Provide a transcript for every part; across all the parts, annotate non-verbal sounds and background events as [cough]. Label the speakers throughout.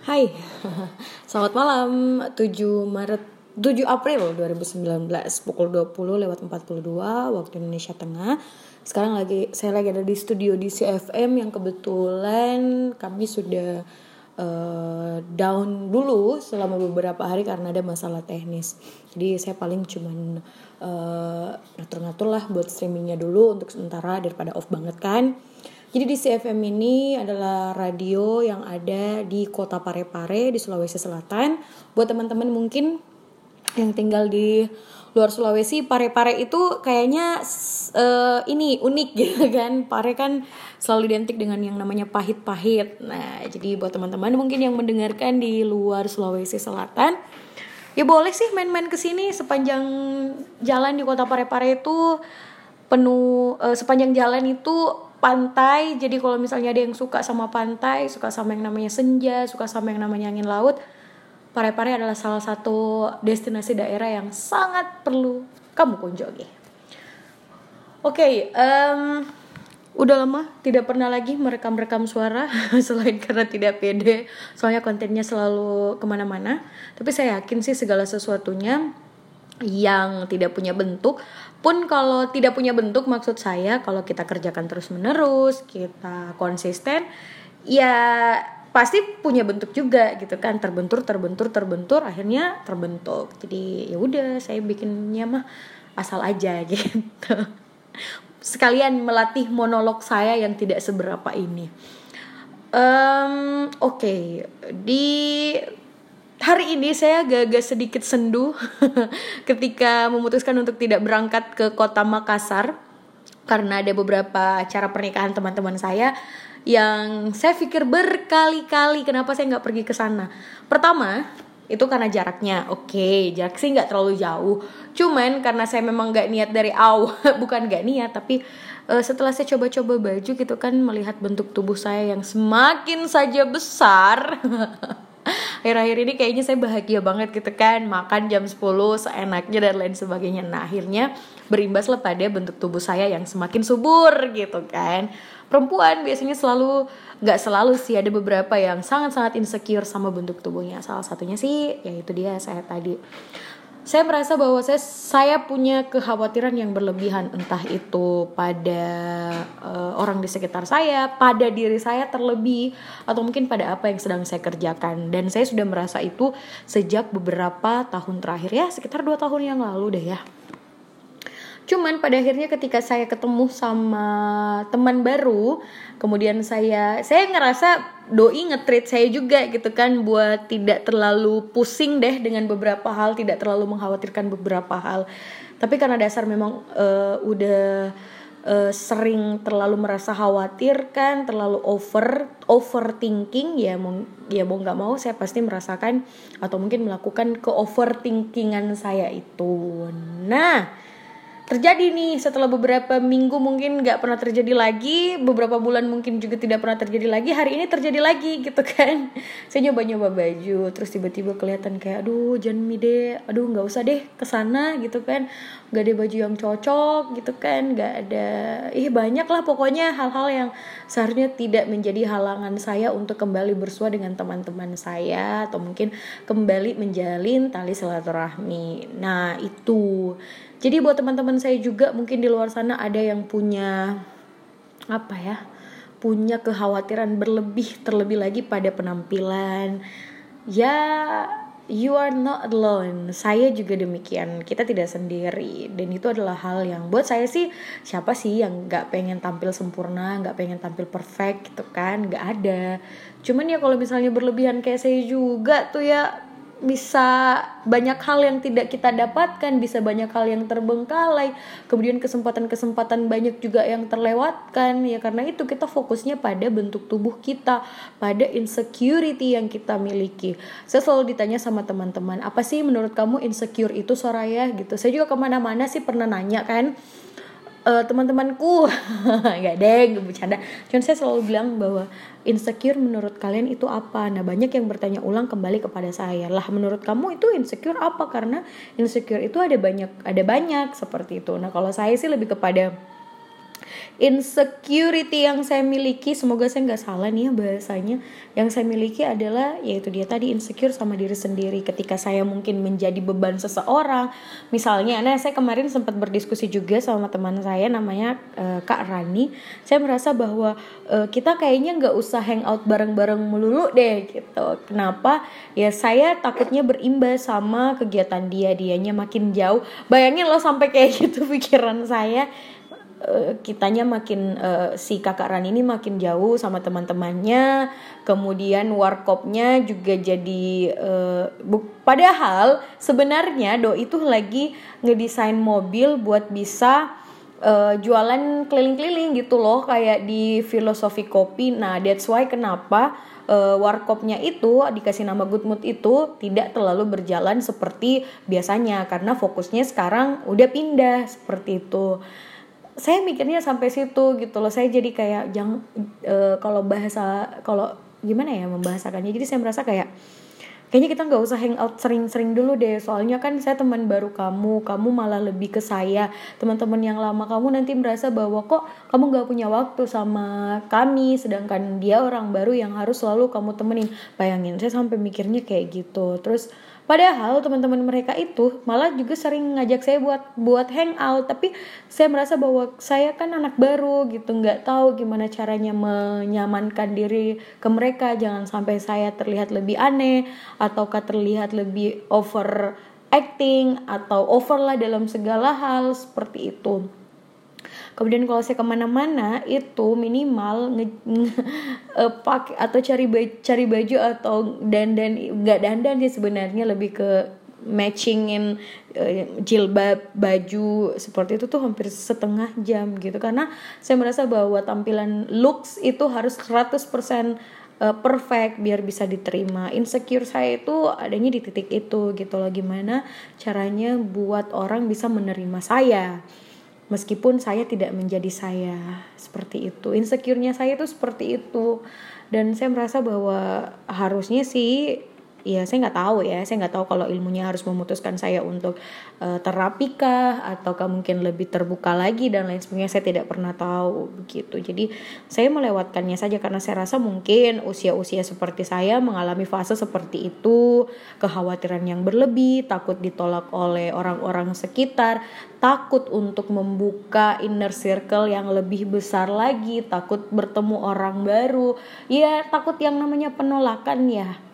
Speaker 1: Hai, [laughs] selamat malam. 7 Maret 7 April 2019 pukul 20 lewat 42 waktu Indonesia Tengah. Sekarang lagi saya lagi ada di studio di CFM yang kebetulan kami sudah uh, down dulu selama beberapa hari karena ada masalah teknis. Jadi saya paling cuman uh, ngatur-ngatur lah buat streamingnya dulu untuk sementara daripada off banget kan jadi di CFM ini adalah radio yang ada di kota Parepare di Sulawesi Selatan. Buat teman-teman mungkin yang tinggal di luar Sulawesi, Parepare itu kayaknya uh, ini unik [laughs] gitu kan. Pare kan selalu identik dengan yang namanya pahit-pahit. Nah, jadi buat teman-teman mungkin yang mendengarkan di luar Sulawesi Selatan, ya boleh sih main-main ke sini sepanjang jalan di kota Parepare itu penuh uh, sepanjang jalan itu pantai. Jadi kalau misalnya ada yang suka sama pantai suka sama yang namanya senja suka sama yang namanya angin laut Pare-Pare adalah salah satu destinasi daerah yang sangat perlu kamu kunjungi. Oke okay, um, udah lama tidak pernah lagi merekam-rekam suara [laughs] selain karena tidak pede. Soalnya kontennya selalu ke mana-mana. Tapi saya yakin sih segala sesuatunya yang tidak punya bentuk pun kalau tidak punya bentuk maksud saya kalau kita kerjakan terus menerus kita konsisten ya pasti punya bentuk juga gitu kan. Terbentur terbentur terbentur akhirnya terbentuk. Jadi ya udah saya bikinnya mah asal aja [laughs] gitu. Sekalian melatih monolog saya yang tidak seberapa ini. Um, oke okay. di hari ini saya agak-agak sedikit sendu [laughs] ketika memutuskan untuk tidak berangkat ke kota Makassar karena ada beberapa acara pernikahan teman-teman saya yang saya pikir berkali-kali kenapa saya nggak pergi ke sana. Pertama itu karena jaraknya, oke jarak sih nggak terlalu jauh. Cuman karena saya memang nggak niat dari awal, [laughs] bukan nggak niat tapi uh, setelah saya coba-coba baju gitu kan melihat bentuk tubuh saya yang semakin saja besar. [laughs] akhir-akhir ini kayaknya saya bahagia banget gitu kan. Makan jam 10 seenaknya dan lain sebagainya. Nah akhirnya berimbaslah pada bentuk tubuh saya yang semakin subur gitu kan. Perempuan biasanya selalu nggak selalu sih ada beberapa yang sangat-sangat insecure sama bentuk tubuhnya. Salah satunya sih yaitu dia saya tadi saya merasa bahwa saya saya punya kekhawatiran yang berlebihan. Entah itu pada uh, orang di sekitar saya, pada diri saya terlebih atau mungkin pada apa yang sedang saya kerjakan. Dan saya sudah merasa itu sejak beberapa tahun terakhir. Ya sekitar dua tahun yang lalu deh ya. Cuman pada akhirnya ketika saya ketemu sama teman baru, kemudian saya saya ngerasa doi ngetrit saya juga gitu kan buat tidak terlalu pusing deh dengan beberapa hal, tidak terlalu mengkhawatirkan beberapa hal. Tapi karena dasar memang uh, udah uh, sering terlalu merasa khawatir kan, terlalu over overthinking ya mau ya mau nggak mau saya pasti merasakan atau mungkin melakukan ke overthinkingan saya itu. Nah, terjadi nih setelah beberapa minggu mungkin nggak pernah terjadi lagi beberapa bulan mungkin juga tidak pernah terjadi lagi hari ini terjadi lagi gitu kan. [laughs] Saya nyoba nyoba baju terus tiba-tiba kelihatan kayak aduh jangan mide aduh nggak usah deh ke sana gitu kan. Nggak ada baju yang cocok gitu kan nggak ada ih banyak lah pokoknya hal-hal yang seharusnya tidak menjadi halangan saya untuk kembali bersua dengan teman-teman saya atau mungkin kembali menjalin tali silaturahmi. Nah itu jadi buat teman-teman saya juga mungkin di luar sana ada yang punya apa ya? punya kekhawatiran berlebih terlebih lagi pada penampilan. Ya, you are not alone. Saya juga demikian. Kita tidak sendiri. Dan itu adalah hal yang buat saya sih siapa sih yang nggak pengen tampil sempurna, nggak pengen tampil perfect gitu kan? Nggak ada. Cuman ya kalau misalnya berlebihan kayak saya juga tuh ya bisa banyak hal yang tidak kita dapatkan, bisa banyak hal yang terbengkalai, kemudian kesempatan-kesempatan banyak juga yang terlewatkan ya karena itu kita fokusnya pada bentuk tubuh kita, pada insecurity yang kita miliki. Saya selalu ditanya sama teman-teman, apa sih menurut kamu insecure itu Soraya gitu. Saya juga ke mana-mana sih pernah nanya kan uh, teman-temanku. [laughs] Nggak deh bercanda. Cuman saya selalu bilang bahwa insecure menurut kalian itu apa? Nah banyak yang bertanya ulang kembali kepada saya lah menurut kamu itu insecure apa? Karena insecure itu ada banyak ada banyak seperti itu. Nah kalau saya sih lebih kepada insecurity yang saya miliki. Semoga saya nggak salah nih ya bahasanya. Yang saya miliki adalah yaitu dia tadi insecure sama diri sendiri. Ketika saya mungkin menjadi beban seseorang. Misalnya nah saya kemarin sempat berdiskusi juga sama teman saya namanya uh, Kak Rani. Saya merasa bahwa uh, kita kayaknya nggak usah hangout bareng-bareng melulu deh gitu. Kenapa? Ya saya takutnya berimbas sama kegiatan dia. Dianya makin jauh. Bayangin lo sampai kayak [laughs] gitu pikiran saya Eh, kitanya makin uh, si kakak Ran ini makin jauh sama teman-temannya. Kemudian warkopnya juga jadi uh, padahal sebenarnya do itu lagi ngedesain mobil buat bisa uh, jualan keliling-keliling gitu loh kayak di filosofi kopi. Nah that's why kenapa uh, warkopnya itu dikasih nama Good Mood itu tidak terlalu berjalan seperti biasanya. Karena fokusnya sekarang udah pindah seperti itu saya mikirnya sampai situ gitu loh. Saya jadi kayak jangan e, kalau bahasa kalau gimana ya membahasakannya. Jadi saya merasa kayak kayaknya kita nggak usah hangout sering-sering dulu deh. Soalnya kan saya teman baru kamu kamu malah lebih ke saya. Teman-teman yang lama kamu nanti merasa bahwa kok kamu nggak punya waktu sama kami sedangkan dia orang baru yang harus selalu kamu temenin. Bayangin saya sampai mikirnya kayak gitu. Terus Padahal teman-teman mereka itu malah juga sering ngajak saya buat buat hangout, tapi saya merasa bahwa saya kan anak baru gitu, nggak tahu gimana caranya menyamankan diri ke mereka, jangan sampai saya terlihat lebih aneh ataukah terlihat lebih over acting atau over lah dalam segala hal seperti itu kemudian kalau saya ke mana-mana itu minimal nge, nge [laughs] uh, pakai atau cari cari baju atau dandan nggak dandan sih sebenarnya lebih ke matchingin uh, jilbab baju seperti itu tuh hampir setengah jam gitu. Karena saya merasa bahwa tampilan looks itu harus 100% uh, perfect biar bisa diterima. Insecure saya itu adanya di titik itu gitu loh gimana caranya buat orang bisa menerima saya meskipun saya tidak menjadi saya seperti itu. Insecure-nya saya itu seperti itu. Dan saya merasa bahwa harusnya sih ya saya nggak tahu ya. Saya nggak tahu kalau ilmunya harus memutuskan saya untuk uh, terapi kah ataukah mungkin lebih terbuka lagi dan lain sebagainya. Saya tidak pernah tahu begitu. Jadi saya melewatkannya saja karena saya rasa mungkin usia-usia seperti saya mengalami fase seperti itu kekhawatiran yang berlebih takut ditolak oleh orang-orang sekitar takut untuk membuka inner circle yang lebih besar lagi takut bertemu orang baru. Ya takut yang namanya penolakan ya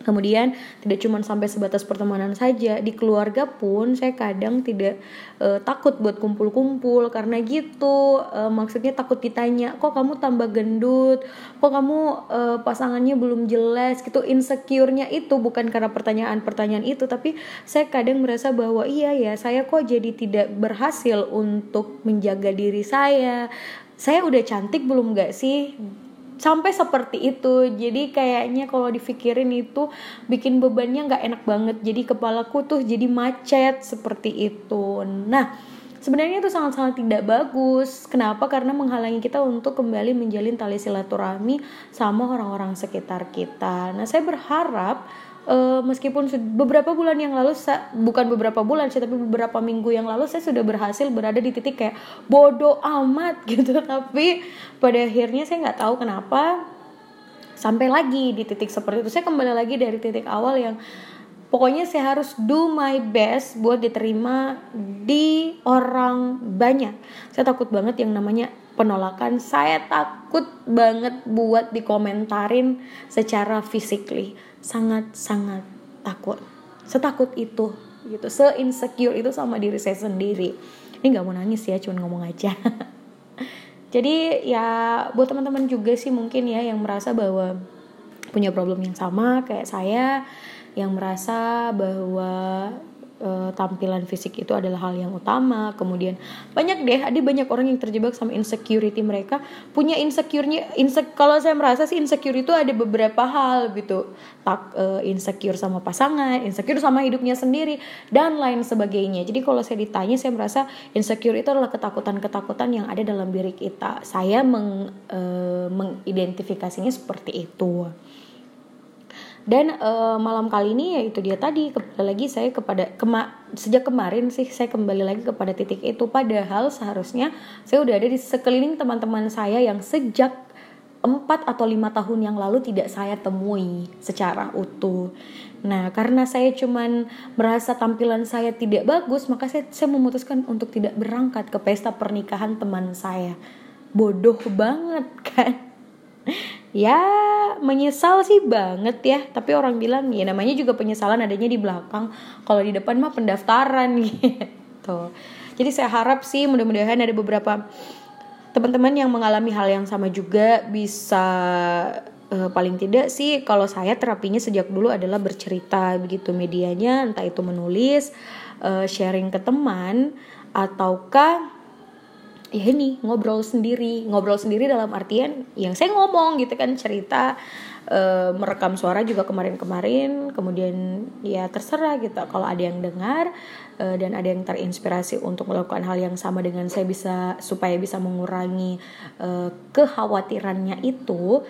Speaker 1: Kemudian tidak cuma sampai sebatas pertemanan saja, di keluarga pun saya kadang tidak e, takut buat kumpul-kumpul karena gitu. E, maksudnya takut ditanya, "Kok kamu tambah gendut? Kok kamu e, pasangannya belum jelas?" gitu. Insecure-nya itu bukan karena pertanyaan-pertanyaan itu, tapi saya kadang merasa bahwa iya ya, saya kok jadi tidak berhasil untuk menjaga diri saya. Saya udah cantik belum gak sih? Sampai seperti itu. Jadi kayaknya kalau dipikirin itu bikin bebannya nggak enak banget. Jadi kepalaku tuh jadi macet seperti itu. Nah sebenarnya itu sangat-sangat tidak bagus. Kenapa? Karena menghalangi kita untuk kembali menjalin tali silaturahmi sama orang-orang sekitar kita. Nah saya berharap uh, meskipun beberapa bulan yang lalu bukan beberapa bulan sih tapi beberapa minggu yang lalu saya sudah berhasil berada di titik kayak bodoh amat [laughs] gitu. Tapi pada akhirnya saya nggak tahu kenapa sampai lagi di titik seperti itu. Saya kembali lagi dari titik awal yang pokoknya saya harus do my best buat diterima di orang banyak. Saya takut banget yang namanya penolakan. Saya takut banget buat dikomentarin secara physically sangat-sangat takut. Setakut itu gitu. Se insecure itu sama diri saya sendiri. Ini nggak mau nangis ya cuma ngomong aja. [laughs] Jadi ya buat teman-teman juga sih mungkin ya yang merasa bahwa punya problem yang sama kayak saya yang merasa bahwa uh, tampilan fisik itu adalah hal yang utama. Kemudian banyak deh ada banyak orang yang terjebak sama insecurity mereka. Punya insecure-nya kalau saya merasa sih insecure itu ada beberapa hal gitu. Tak uh, insecure sama pasangan insecure sama hidupnya sendiri dan lain sebagainya. Jadi kalau saya ditanya saya merasa insecure itu adalah ketakutan-ketakutan yang ada dalam diri kita. Saya meng, uh, mengidentifikasinya seperti itu dan uh, malam kali ini ya itu dia tadi kembali lagi saya kepada kema sejak kemarin sih saya kembali lagi kepada titik itu padahal seharusnya saya udah ada di sekeliling teman-teman saya yang sejak empat atau lima tahun yang lalu tidak saya temui secara utuh. Nah, karena saya cuman merasa tampilan saya tidak bagus, maka saya, saya memutuskan untuk tidak berangkat ke pesta pernikahan teman saya. Bodoh banget [laughs] kan? Ya menyesal sih banget ya. Tapi orang bilang ya namanya juga penyesalan adanya di belakang. Kalau di depan mah pendaftaran [laughs] gitu. Jadi saya harap sih mudah-mudahan ada beberapa teman-teman yang mengalami hal yang sama juga bisa uh, paling tidak sih kalau saya terapinya sejak dulu adalah bercerita begitu medianya entah itu menulis uh, sharing ke teman ataukah ya ini ngobrol sendiri. Ngobrol sendiri dalam artian yang saya ngomong gitu kan cerita e, merekam suara juga kemarin-kemarin. Kemudian ya terserah gitu kalau ada yang dengar e, dan ada yang terinspirasi untuk melakukan hal yang sama dengan saya bisa supaya bisa mengurangi e, kekhawatirannya itu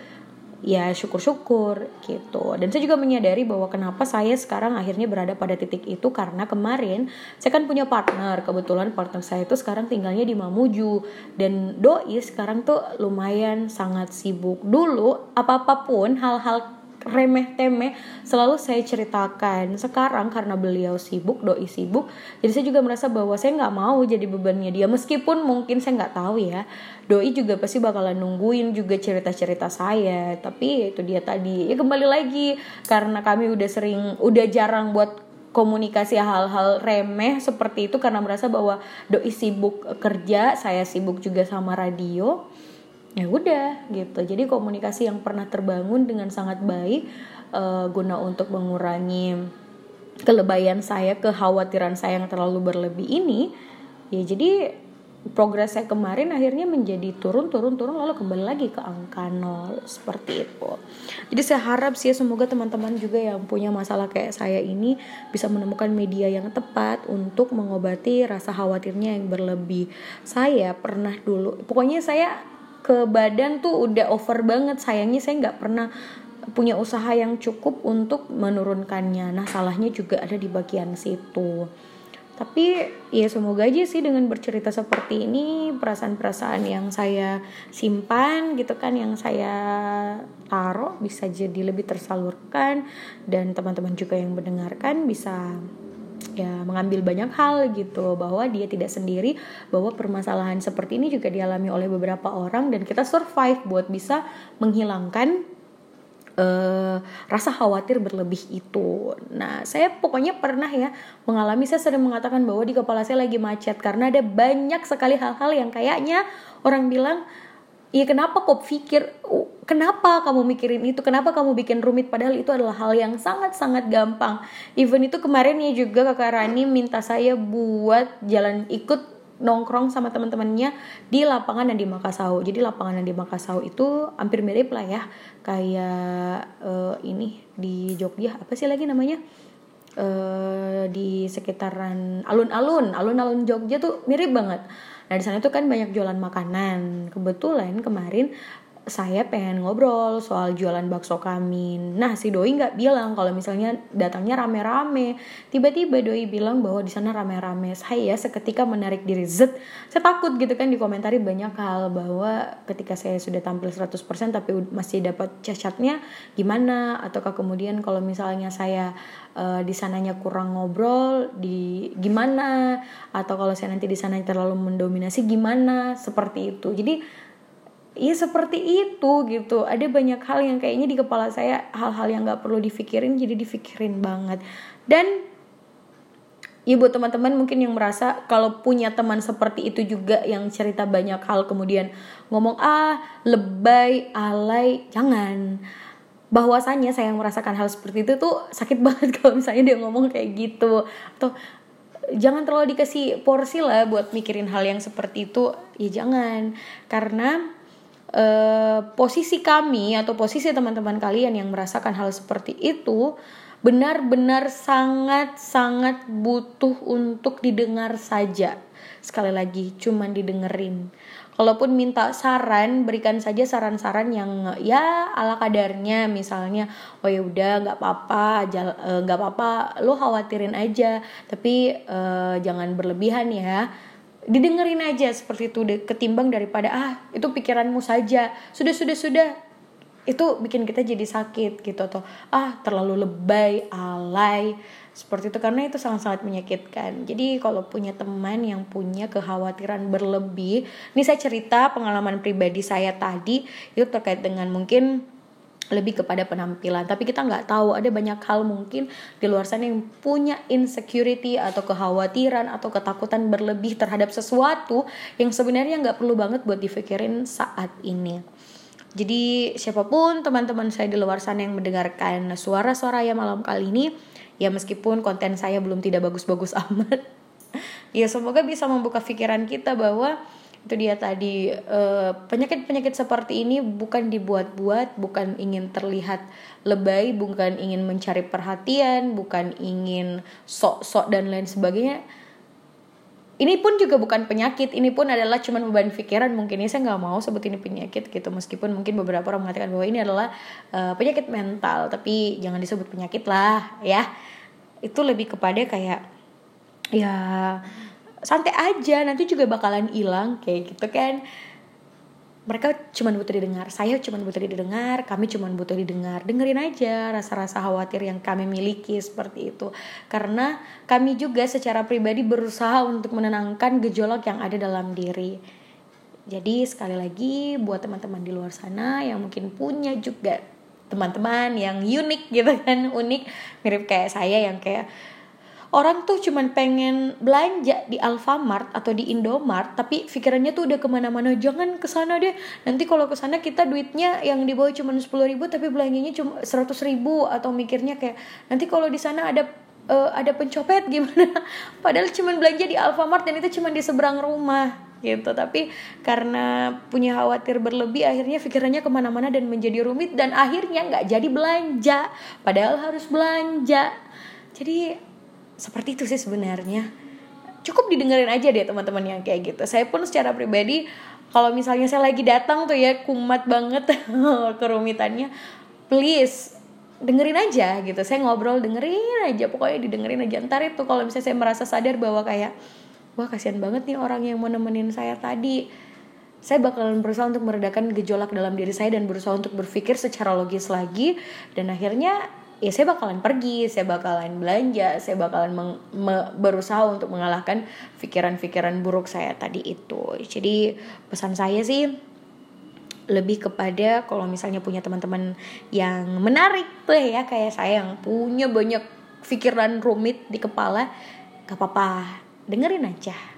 Speaker 1: ya syukur-syukur gitu. Dan saya juga menyadari bahwa kenapa saya sekarang akhirnya berada pada titik itu karena kemarin saya kan punya partner. Kebetulan partner saya itu sekarang tinggalnya di Mamuju. Dan doi sekarang tuh lumayan sangat sibuk. Dulu apa apa pun hal-hal remeh temeh selalu saya ceritakan. Sekarang karena beliau sibuk doi sibuk jadi saya juga merasa bahwa saya nggak mau jadi bebannya dia. Meskipun mungkin saya nggak tahu ya doi juga pasti bakalan nungguin juga cerita cerita saya. Tapi itu dia tadi. Ya kembali lagi karena kami udah sering udah jarang buat komunikasi hal-hal remeh seperti itu karena merasa bahwa doi sibuk kerja saya sibuk juga sama radio ya udah gitu. Jadi komunikasi yang pernah terbangun dengan sangat baik uh, guna untuk mengurangi kelebayan saya kekhawatiran saya yang terlalu berlebih ini ya jadi progres saya kemarin akhirnya menjadi turun turun turun lalu kembali lagi ke angka nol seperti itu. Jadi saya harap sih semoga teman-teman juga yang punya masalah kayak saya ini bisa menemukan media yang tepat untuk mengobati rasa khawatirnya yang berlebih. Saya pernah dulu pokoknya saya ke badan tuh udah over banget. Sayangnya saya nggak pernah punya usaha yang cukup untuk menurunkannya. Nah salahnya juga ada di bagian situ. Tapi ya semoga aja sih dengan bercerita seperti ini perasaan-perasaan yang saya simpan gitu kan yang saya taruh bisa jadi lebih tersalurkan dan teman-teman juga yang mendengarkan bisa ya mengambil banyak hal gitu bahwa dia tidak sendiri bahwa permasalahan seperti ini juga dialami oleh beberapa orang dan kita survive buat bisa menghilangkan uh, rasa khawatir berlebih itu. Nah, saya pokoknya pernah ya mengalami saya sering mengatakan bahwa di kepala saya lagi macet karena ada banyak sekali hal-hal yang kayaknya orang bilang Iya kenapa kok pikir kenapa kamu mikirin itu? Kenapa kamu bikin rumit? Padahal itu adalah hal yang sangat-sangat gampang. Even itu kemarin ya juga kakak Rani minta saya buat jalan ikut nongkrong sama teman-temannya di lapangan dan di Makassau jadi lapangan dan di Makassau itu hampir mirip lah ya kayak uh, ini di Jogja. Apa sih lagi namanya? Uh, di sekitaran alun-alun. Alun-alun Jogja tuh mirip banget Nah di sana tuh kan banyak jualan makanan. Kebetulan kemarin saya pengen ngobrol soal jualan bakso kami. Nah, si doi nggak bilang kalau misalnya datangnya rame-rame. Tiba-tiba doi bilang bahwa di sana rame-rame. Saya seketika menarik diri Z. Saya takut gitu kan dikomentari banyak hal bahwa ketika saya sudah tampil 100% tapi masih dapat cacatnya gimana ataukah kemudian kalau misalnya saya uh, di sananya kurang ngobrol di gimana atau kalau saya nanti di sana terlalu mendominasi gimana seperti itu. Jadi Iya seperti itu gitu. Ada banyak hal yang kayaknya di kepala saya hal-hal yang nggak perlu difikirin jadi difikirin banget. Dan ya buat teman-teman mungkin yang merasa kalau punya teman seperti itu juga yang cerita banyak hal kemudian ngomong ah lebay alay. Jangan. Bahwasannya saya merasakan hal seperti itu tuh sakit [laughs] banget kalau misalnya dia ngomong kayak gitu. Atau jangan terlalu dikasih porsi lah buat mikirin hal yang seperti itu. Ya jangan. Karena uh, posisi kami atau posisi teman-teman kalian yang merasakan hal seperti itu benar-benar sangat-sangat butuh untuk didengar saja. Sekali lagi, cuman didengerin. kalaupun minta saran berikan saja saran-saran yang ya ala kadarnya misalnya oh ya udah nggak apa-apa eh, nggak apa-apa lo khawatirin aja tapi uh, jangan berlebihan ya didengerin aja seperti itu ketimbang daripada ah itu pikiranmu saja. Sudah sudah sudah. Itu bikin kita jadi sakit gitu atau ah terlalu lebay alay. Seperti itu karena itu sangat-sangat menyakitkan. Jadi kalau punya teman yang punya kekhawatiran berlebih ini saya cerita pengalaman pribadi saya tadi itu terkait dengan mungkin lebih kepada penampilan. Tapi kita nggak tahu ada banyak hal mungkin di luar sana yang punya insecurity atau kekhawatiran atau ketakutan berlebih terhadap sesuatu yang sebenarnya nggak perlu banget buat dipikirin saat ini. Jadi siapa pun teman-teman saya di luar sana yang mendengarkan suara-suara ya malam kali ini ya meskipun konten saya belum tidak bagus-bagus [laughs] amat ya semoga bisa membuka pikiran kita bahwa itu dia tadi eh, penyakit-penyakit seperti ini bukan dibuat-buat, bukan ingin terlihat lebay, bukan ingin mencari perhatian, bukan ingin sok-sok dan lain sebagainya. Ini pun juga bukan penyakit ini pun adalah cuman beban pikiran. Mungkin ya saya nggak mau sebut ini penyakit gitu meskipun mungkin beberapa orang mengatakan bahwa ini adalah uh, penyakit mental tapi jangan disebut penyakit lah ya. Itu lebih kepada kayak ya santai aja nanti juga bakalan hilang kayak gitu kan. Mereka cuma butuh didengar saya cuma butuh didengar kami cuma butuh didengar. Dengerin aja rasa-rasa khawatir yang kami miliki seperti itu. Karena kami juga secara pribadi berusaha untuk menenangkan gejolak yang ada dalam diri. Jadi sekali lagi buat teman-teman di luar sana yang mungkin punya juga teman-teman yang unik gitu kan unik mirip kayak saya yang kayak orang tuh cuman pengen belanja di Alfamart atau di Indomart tapi pikirannya tuh udah ke mana-mana. Jangan ke sana deh. Nanti kalau ke sana kita duitnya yang dibawa cuma sepuluh ribu tapi belanjanya cuma seratus ribu. Atau mikirnya kayak nanti kalau di sana ada uh, ada pencopet [laughs] gimana? Padahal cuman belanja di Alfamart dan itu cuma di seberang rumah gitu. Tapi karena punya khawatir berlebih akhirnya pikirannya ke mana-mana dan menjadi rumit. Dan akhirnya nggak jadi belanja. Padahal harus belanja. Jadi seperti itu sih sebenarnya. Cukup didengerin aja deh teman-teman yang kayak gitu. Saya pun secara pribadi kalau misalnya saya lagi datang tuh ya kumat banget [laughs] kerumitannya please dengerin aja gitu. Saya ngobrol dengerin aja. Pokoknya didengerin aja. Ntar itu kalau misalnya saya merasa sadar bahwa kayak wah kasihan banget nih orang yang mau nemenin saya tadi. Saya bakalan berusaha untuk meredakan gejolak dalam diri saya dan berusaha untuk berpikir secara logis lagi. Dan akhirnya ya saya bakalan pergi, saya bakalan belanja, saya bakalan meng, me, berusaha untuk mengalahkan pikiran-pikiran buruk saya tadi itu. Jadi pesan saya sih lebih kepada kalau misalnya punya teman-teman yang menarik tuh ya kayak saya yang punya banyak pikiran rumit di kepala, gak apa-apa, dengerin aja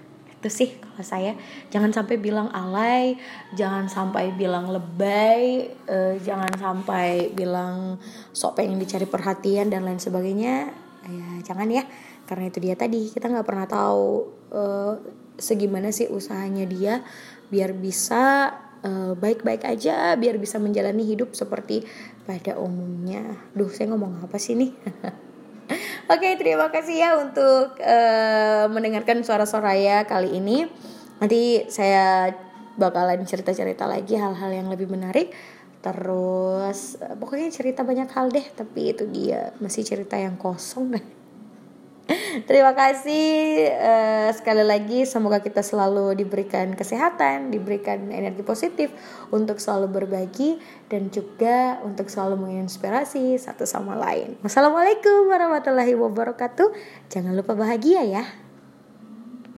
Speaker 1: itu sih kalau saya. Jangan sampai bilang alay jangan sampai bilang lebay uh, jangan sampai bilang sok pengen dicari perhatian dan lain sebagainya. Ya jangan ya. Karena itu dia tadi kita nggak pernah tahu uh, segimana sih usahanya dia biar bisa eh, baik-baik aja biar bisa menjalani hidup seperti pada umumnya. Duh saya ngomong apa sih nih [laughs] Oke, okay, terima kasih ya untuk uh, mendengarkan suara Soraya kali ini. Nanti saya bakalan cerita-cerita lagi hal-hal yang lebih menarik. Terus uh, pokoknya cerita banyak hal deh, tapi itu dia masih cerita yang kosong deh. [laughs] [laughs] Terima kasih uh, sekali lagi semoga kita selalu diberikan kesehatan, diberikan energi positif untuk selalu berbagi dan juga untuk selalu menginspirasi satu sama lain. Wassalamualaikum warahmatullahi wabarakatuh. Jangan lupa bahagia ya.